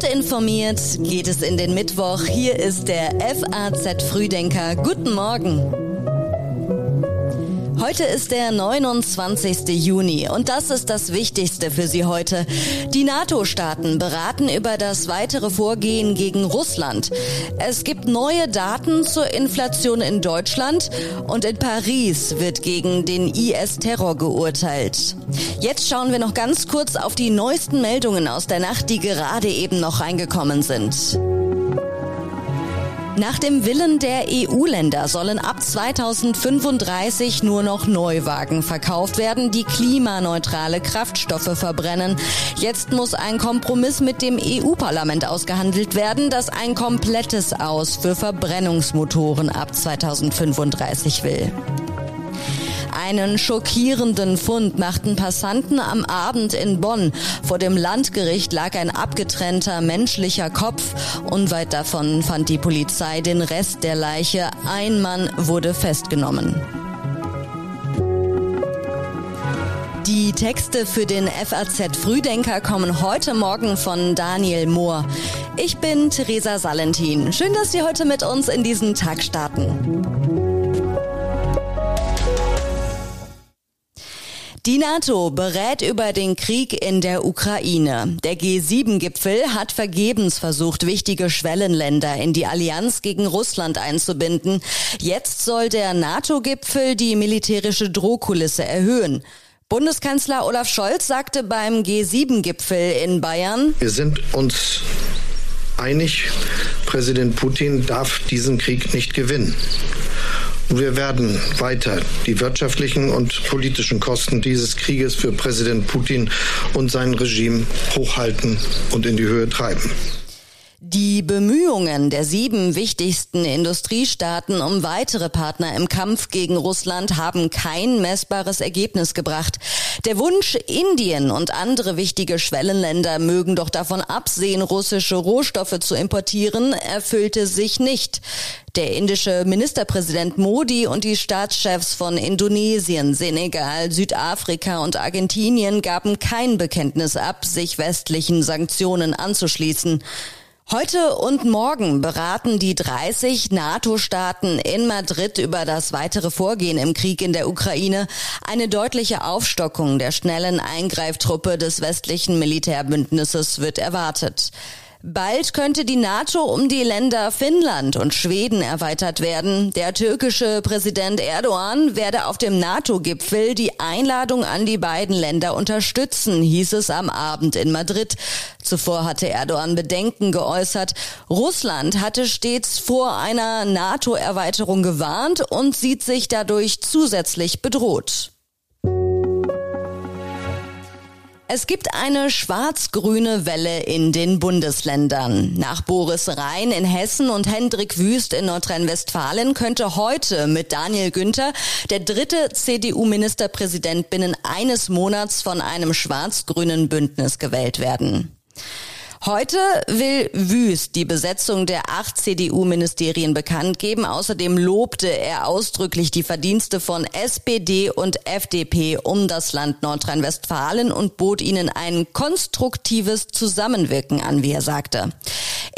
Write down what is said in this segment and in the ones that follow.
Gut informiert geht es in den Mittwoch. Hier ist der FAZ Frühdenker. Guten Morgen. Heute ist der 29. Juni und das ist das Wichtigste für Sie heute. Die NATO-Staaten beraten über das weitere Vorgehen gegen Russland. Es gibt neue Daten zur Inflation in Deutschland und in Paris wird gegen den IS-Terror geurteilt. Jetzt schauen wir noch ganz kurz auf die neuesten Meldungen aus der Nacht, die gerade eben noch reingekommen sind. Nach dem Willen der EU-Länder sollen ab 2035 nur noch Neuwagen verkauft werden, die klimaneutrale Kraftstoffe verbrennen. Jetzt muss ein Kompromiss mit dem EU-Parlament ausgehandelt werden, das ein komplettes Aus für Verbrennungsmotoren ab 2035 will. Einen schockierenden Fund machten Passanten am Abend in Bonn. Vor dem Landgericht lag ein abgetrennter menschlicher Kopf. Unweit davon fand die Polizei den Rest der Leiche. Ein Mann wurde festgenommen. Die Texte für den FAZ Frühdenker kommen heute Morgen von Daniel Mohr. Ich bin Theresa Salentin. Schön, dass Sie heute mit uns in diesen Tag starten. Die NATO berät über den Krieg in der Ukraine. Der G7-Gipfel hat vergebens versucht, wichtige Schwellenländer in die Allianz gegen Russland einzubinden. Jetzt soll der NATO-Gipfel die militärische Drohkulisse erhöhen. Bundeskanzler Olaf Scholz sagte beim G7-Gipfel in Bayern, Wir sind uns einig, Präsident Putin darf diesen Krieg nicht gewinnen. Wir werden weiter die wirtschaftlichen und politischen Kosten dieses Krieges für Präsident Putin und sein Regime hochhalten und in die Höhe treiben. Die Bemühungen der sieben wichtigsten Industriestaaten um weitere Partner im Kampf gegen Russland haben kein messbares Ergebnis gebracht. Der Wunsch, Indien und andere wichtige Schwellenländer mögen doch davon absehen, russische Rohstoffe zu importieren, erfüllte sich nicht. Der indische Ministerpräsident Modi und die Staatschefs von Indonesien, Senegal, Südafrika und Argentinien gaben kein Bekenntnis ab, sich westlichen Sanktionen anzuschließen. Heute und morgen beraten die 30 NATO-Staaten in Madrid über das weitere Vorgehen im Krieg in der Ukraine. Eine deutliche Aufstockung der schnellen Eingreiftruppe des westlichen Militärbündnisses wird erwartet. Bald könnte die NATO um die Länder Finnland und Schweden erweitert werden. Der türkische Präsident Erdogan werde auf dem NATO-Gipfel die Einladung an die beiden Länder unterstützen, hieß es am Abend in Madrid. Zuvor hatte Erdogan Bedenken geäußert. Russland hatte stets vor einer NATO-Erweiterung gewarnt und sieht sich dadurch zusätzlich bedroht. Es gibt eine schwarz-grüne Welle in den Bundesländern. Nach Boris Rhein in Hessen und Hendrik Wüst in Nordrhein-Westfalen könnte heute mit Daniel Günther der dritte CDU-Ministerpräsident binnen eines Monats von einem schwarz-grünen Bündnis gewählt werden. Heute will Wüst die Besetzung der acht CDU-Ministerien bekannt geben. Außerdem lobte er ausdrücklich die Verdienste von SPD und FDP um das Land Nordrhein-Westfalen und bot ihnen ein konstruktives Zusammenwirken an, wie er sagte.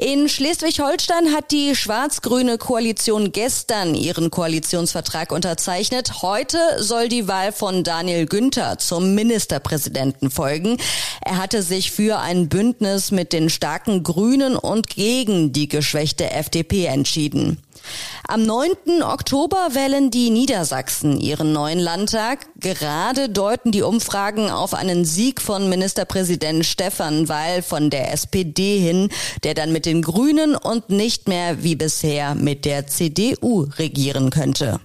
In Schleswig-Holstein hat die schwarz-grüne Koalition gestern ihren Koalitionsvertrag unterzeichnet. Heute soll die Wahl von Daniel Günther zum Ministerpräsidenten folgen. Er hatte sich für ein Bündnis mit den starken Grünen und gegen die geschwächte FDP entschieden. Am 9. Oktober wählen die Niedersachsen ihren neuen Landtag. Gerade deuten die Umfragen auf einen Sieg von Ministerpräsident Stefan Weil von der SPD hin, der dann mit den Grünen und nicht mehr wie bisher mit der CDU regieren könnte.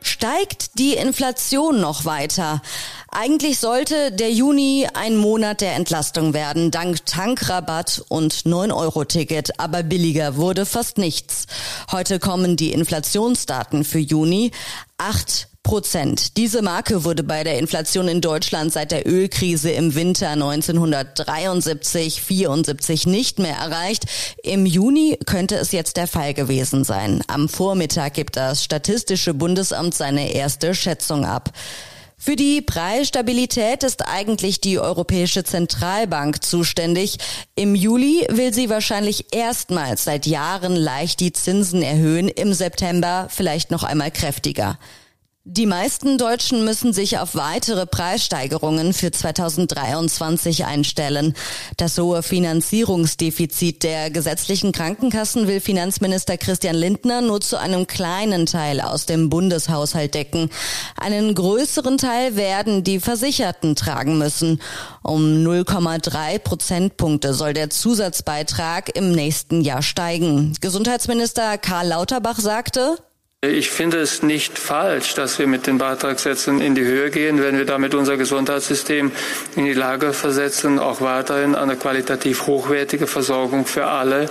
Steigt die Inflation noch weiter? Eigentlich sollte der Juni ein Monat der Entlastung werden, dank Tankrabatt und 9-Euro-Ticket, aber billiger wurde fast nichts. Heute kommen die Inflationsdaten für Juni. Acht Prozent. Diese Marke wurde bei der Inflation in Deutschland seit der Ölkrise im Winter 1973, 74 nicht mehr erreicht. Im Juni könnte es jetzt der Fall gewesen sein. Am Vormittag gibt das Statistische Bundesamt seine erste Schätzung ab. Für die Preisstabilität ist eigentlich die Europäische Zentralbank zuständig. Im Juli will sie wahrscheinlich erstmals seit Jahren leicht die Zinsen erhöhen, im September vielleicht noch einmal kräftiger. Die meisten Deutschen müssen sich auf weitere Preissteigerungen für 2023 einstellen. Das hohe Finanzierungsdefizit der gesetzlichen Krankenkassen will Finanzminister Christian Lindner nur zu einem kleinen Teil aus dem Bundeshaushalt decken. Einen größeren Teil werden die Versicherten tragen müssen. Um 0,3 Prozentpunkte soll der Zusatzbeitrag im nächsten Jahr steigen. Gesundheitsminister Karl Lauterbach sagte, ich finde es nicht falsch, dass wir mit den Beitragssätzen in die Höhe gehen, wenn wir damit unser Gesundheitssystem in die Lage versetzen, auch weiterhin eine qualitativ hochwertige Versorgung für alle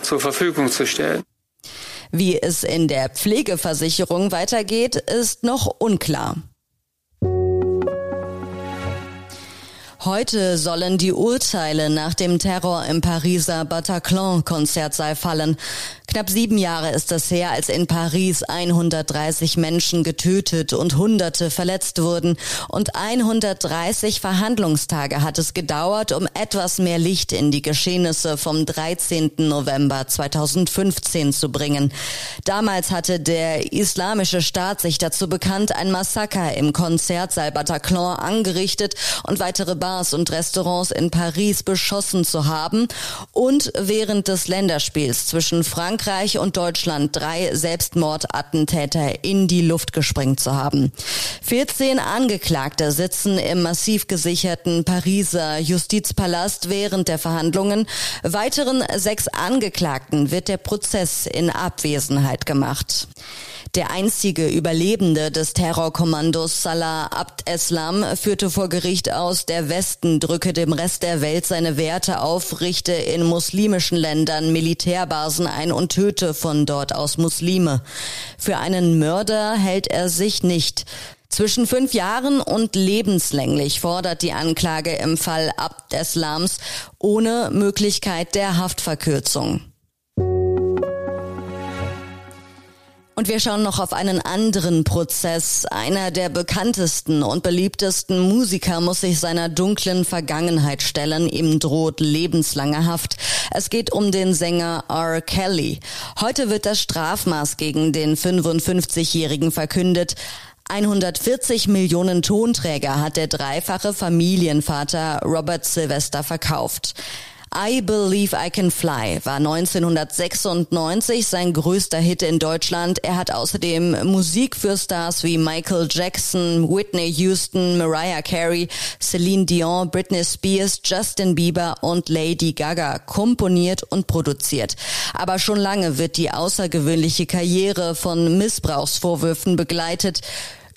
zur Verfügung zu stellen. Wie es in der Pflegeversicherung weitergeht, ist noch unklar. Heute sollen die Urteile nach dem Terror im Pariser Bataclan-Konzertsaal fallen. Knapp sieben Jahre ist es her, als in Paris 130 Menschen getötet und Hunderte verletzt wurden. Und 130 Verhandlungstage hat es gedauert, um etwas mehr Licht in die Geschehnisse vom 13. November 2015 zu bringen. Damals hatte der Islamische Staat sich dazu bekannt, ein Massaker im Konzertsaal Bataclan angerichtet und weitere Bars und Restaurants in Paris beschossen zu haben und während des Länderspiels zwischen Frankreich und Deutschland drei Selbstmordattentäter in die Luft gesprengt zu haben. 14 Angeklagte sitzen im massiv gesicherten Pariser Justizpalast während der Verhandlungen. Weiteren sechs Angeklagten wird der Prozess in Abwesenheit gemacht. Der einzige Überlebende des Terrorkommandos Salah Abd Eslam führte vor Gericht aus, der Westen drücke dem Rest der Welt seine Werte auf, richte in muslimischen Ländern Militärbasen ein und töte von dort aus Muslime. Für einen Mörder hält er sich nicht. Zwischen fünf Jahren und lebenslänglich fordert die Anklage im Fall Abd Eslams ohne Möglichkeit der Haftverkürzung. Und wir schauen noch auf einen anderen Prozess. Einer der bekanntesten und beliebtesten Musiker muss sich seiner dunklen Vergangenheit stellen. Ihm droht lebenslange Haft. Es geht um den Sänger R. Kelly. Heute wird das Strafmaß gegen den 55-Jährigen verkündet. 140 Millionen Tonträger hat der dreifache Familienvater Robert Sylvester verkauft. I Believe I Can Fly war 1996 sein größter Hit in Deutschland. Er hat außerdem Musik für Stars wie Michael Jackson, Whitney Houston, Mariah Carey, Celine Dion, Britney Spears, Justin Bieber und Lady Gaga komponiert und produziert. Aber schon lange wird die außergewöhnliche Karriere von Missbrauchsvorwürfen begleitet.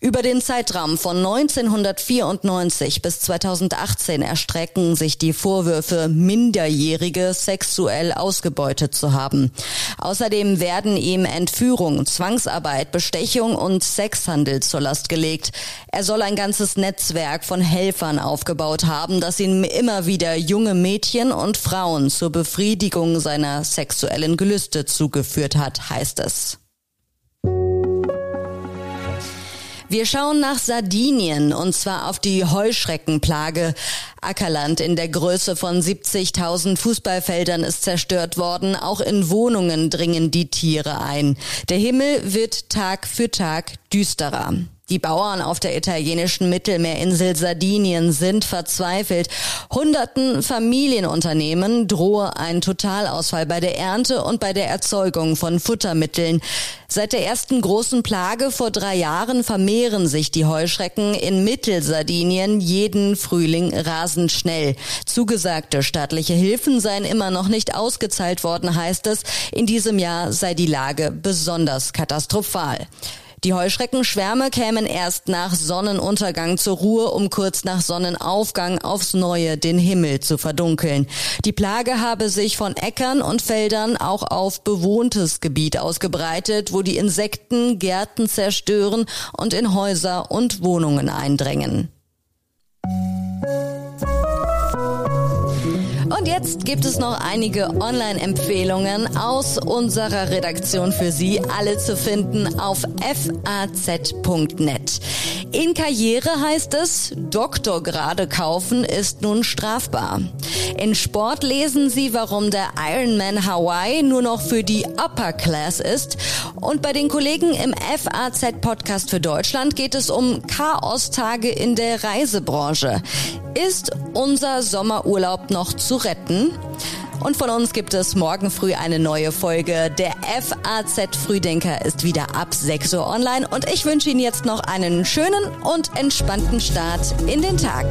Über den Zeitraum von 1994 bis 2018 erstrecken sich die Vorwürfe, Minderjährige sexuell ausgebeutet zu haben. Außerdem werden ihm Entführung, Zwangsarbeit, Bestechung und Sexhandel zur Last gelegt. Er soll ein ganzes Netzwerk von Helfern aufgebaut haben, das ihm immer wieder junge Mädchen und Frauen zur Befriedigung seiner sexuellen Gelüste zugeführt hat, heißt es. Wir schauen nach Sardinien und zwar auf die Heuschreckenplage. Ackerland in der Größe von 70.000 Fußballfeldern ist zerstört worden. Auch in Wohnungen dringen die Tiere ein. Der Himmel wird Tag für Tag düsterer. Die Bauern auf der italienischen Mittelmeerinsel Sardinien sind verzweifelt. Hunderten Familienunternehmen drohe ein Totalausfall bei der Ernte und bei der Erzeugung von Futtermitteln. Seit der ersten großen Plage vor drei Jahren vermehren sich die Heuschrecken in Mittelsardinien jeden Frühling rasend schnell. Zugesagte staatliche Hilfen seien immer noch nicht ausgezahlt worden, heißt es. In diesem Jahr sei die Lage besonders katastrophal. Die Heuschreckenschwärme kämen erst nach Sonnenuntergang zur Ruhe, um kurz nach Sonnenaufgang aufs Neue den Himmel zu verdunkeln. Die Plage habe sich von Äckern und Feldern auch auf bewohntes Gebiet ausgebreitet, wo die Insekten Gärten zerstören und in Häuser und Wohnungen eindrängen. Und jetzt gibt es noch einige Online-Empfehlungen aus unserer Redaktion für Sie, alle zu finden auf faz.net. In Karriere heißt es, Doktorgrade kaufen ist nun strafbar. In Sport lesen Sie, warum der Ironman Hawaii nur noch für die Upper Class ist. Und bei den Kollegen im FAZ Podcast für Deutschland geht es um Chaostage in der Reisebranche. Ist unser Sommerurlaub noch zu retten? Und von uns gibt es morgen früh eine neue Folge. Der FAZ Frühdenker ist wieder ab 6 Uhr online und ich wünsche Ihnen jetzt noch einen schönen und entspannten Start in den Tag.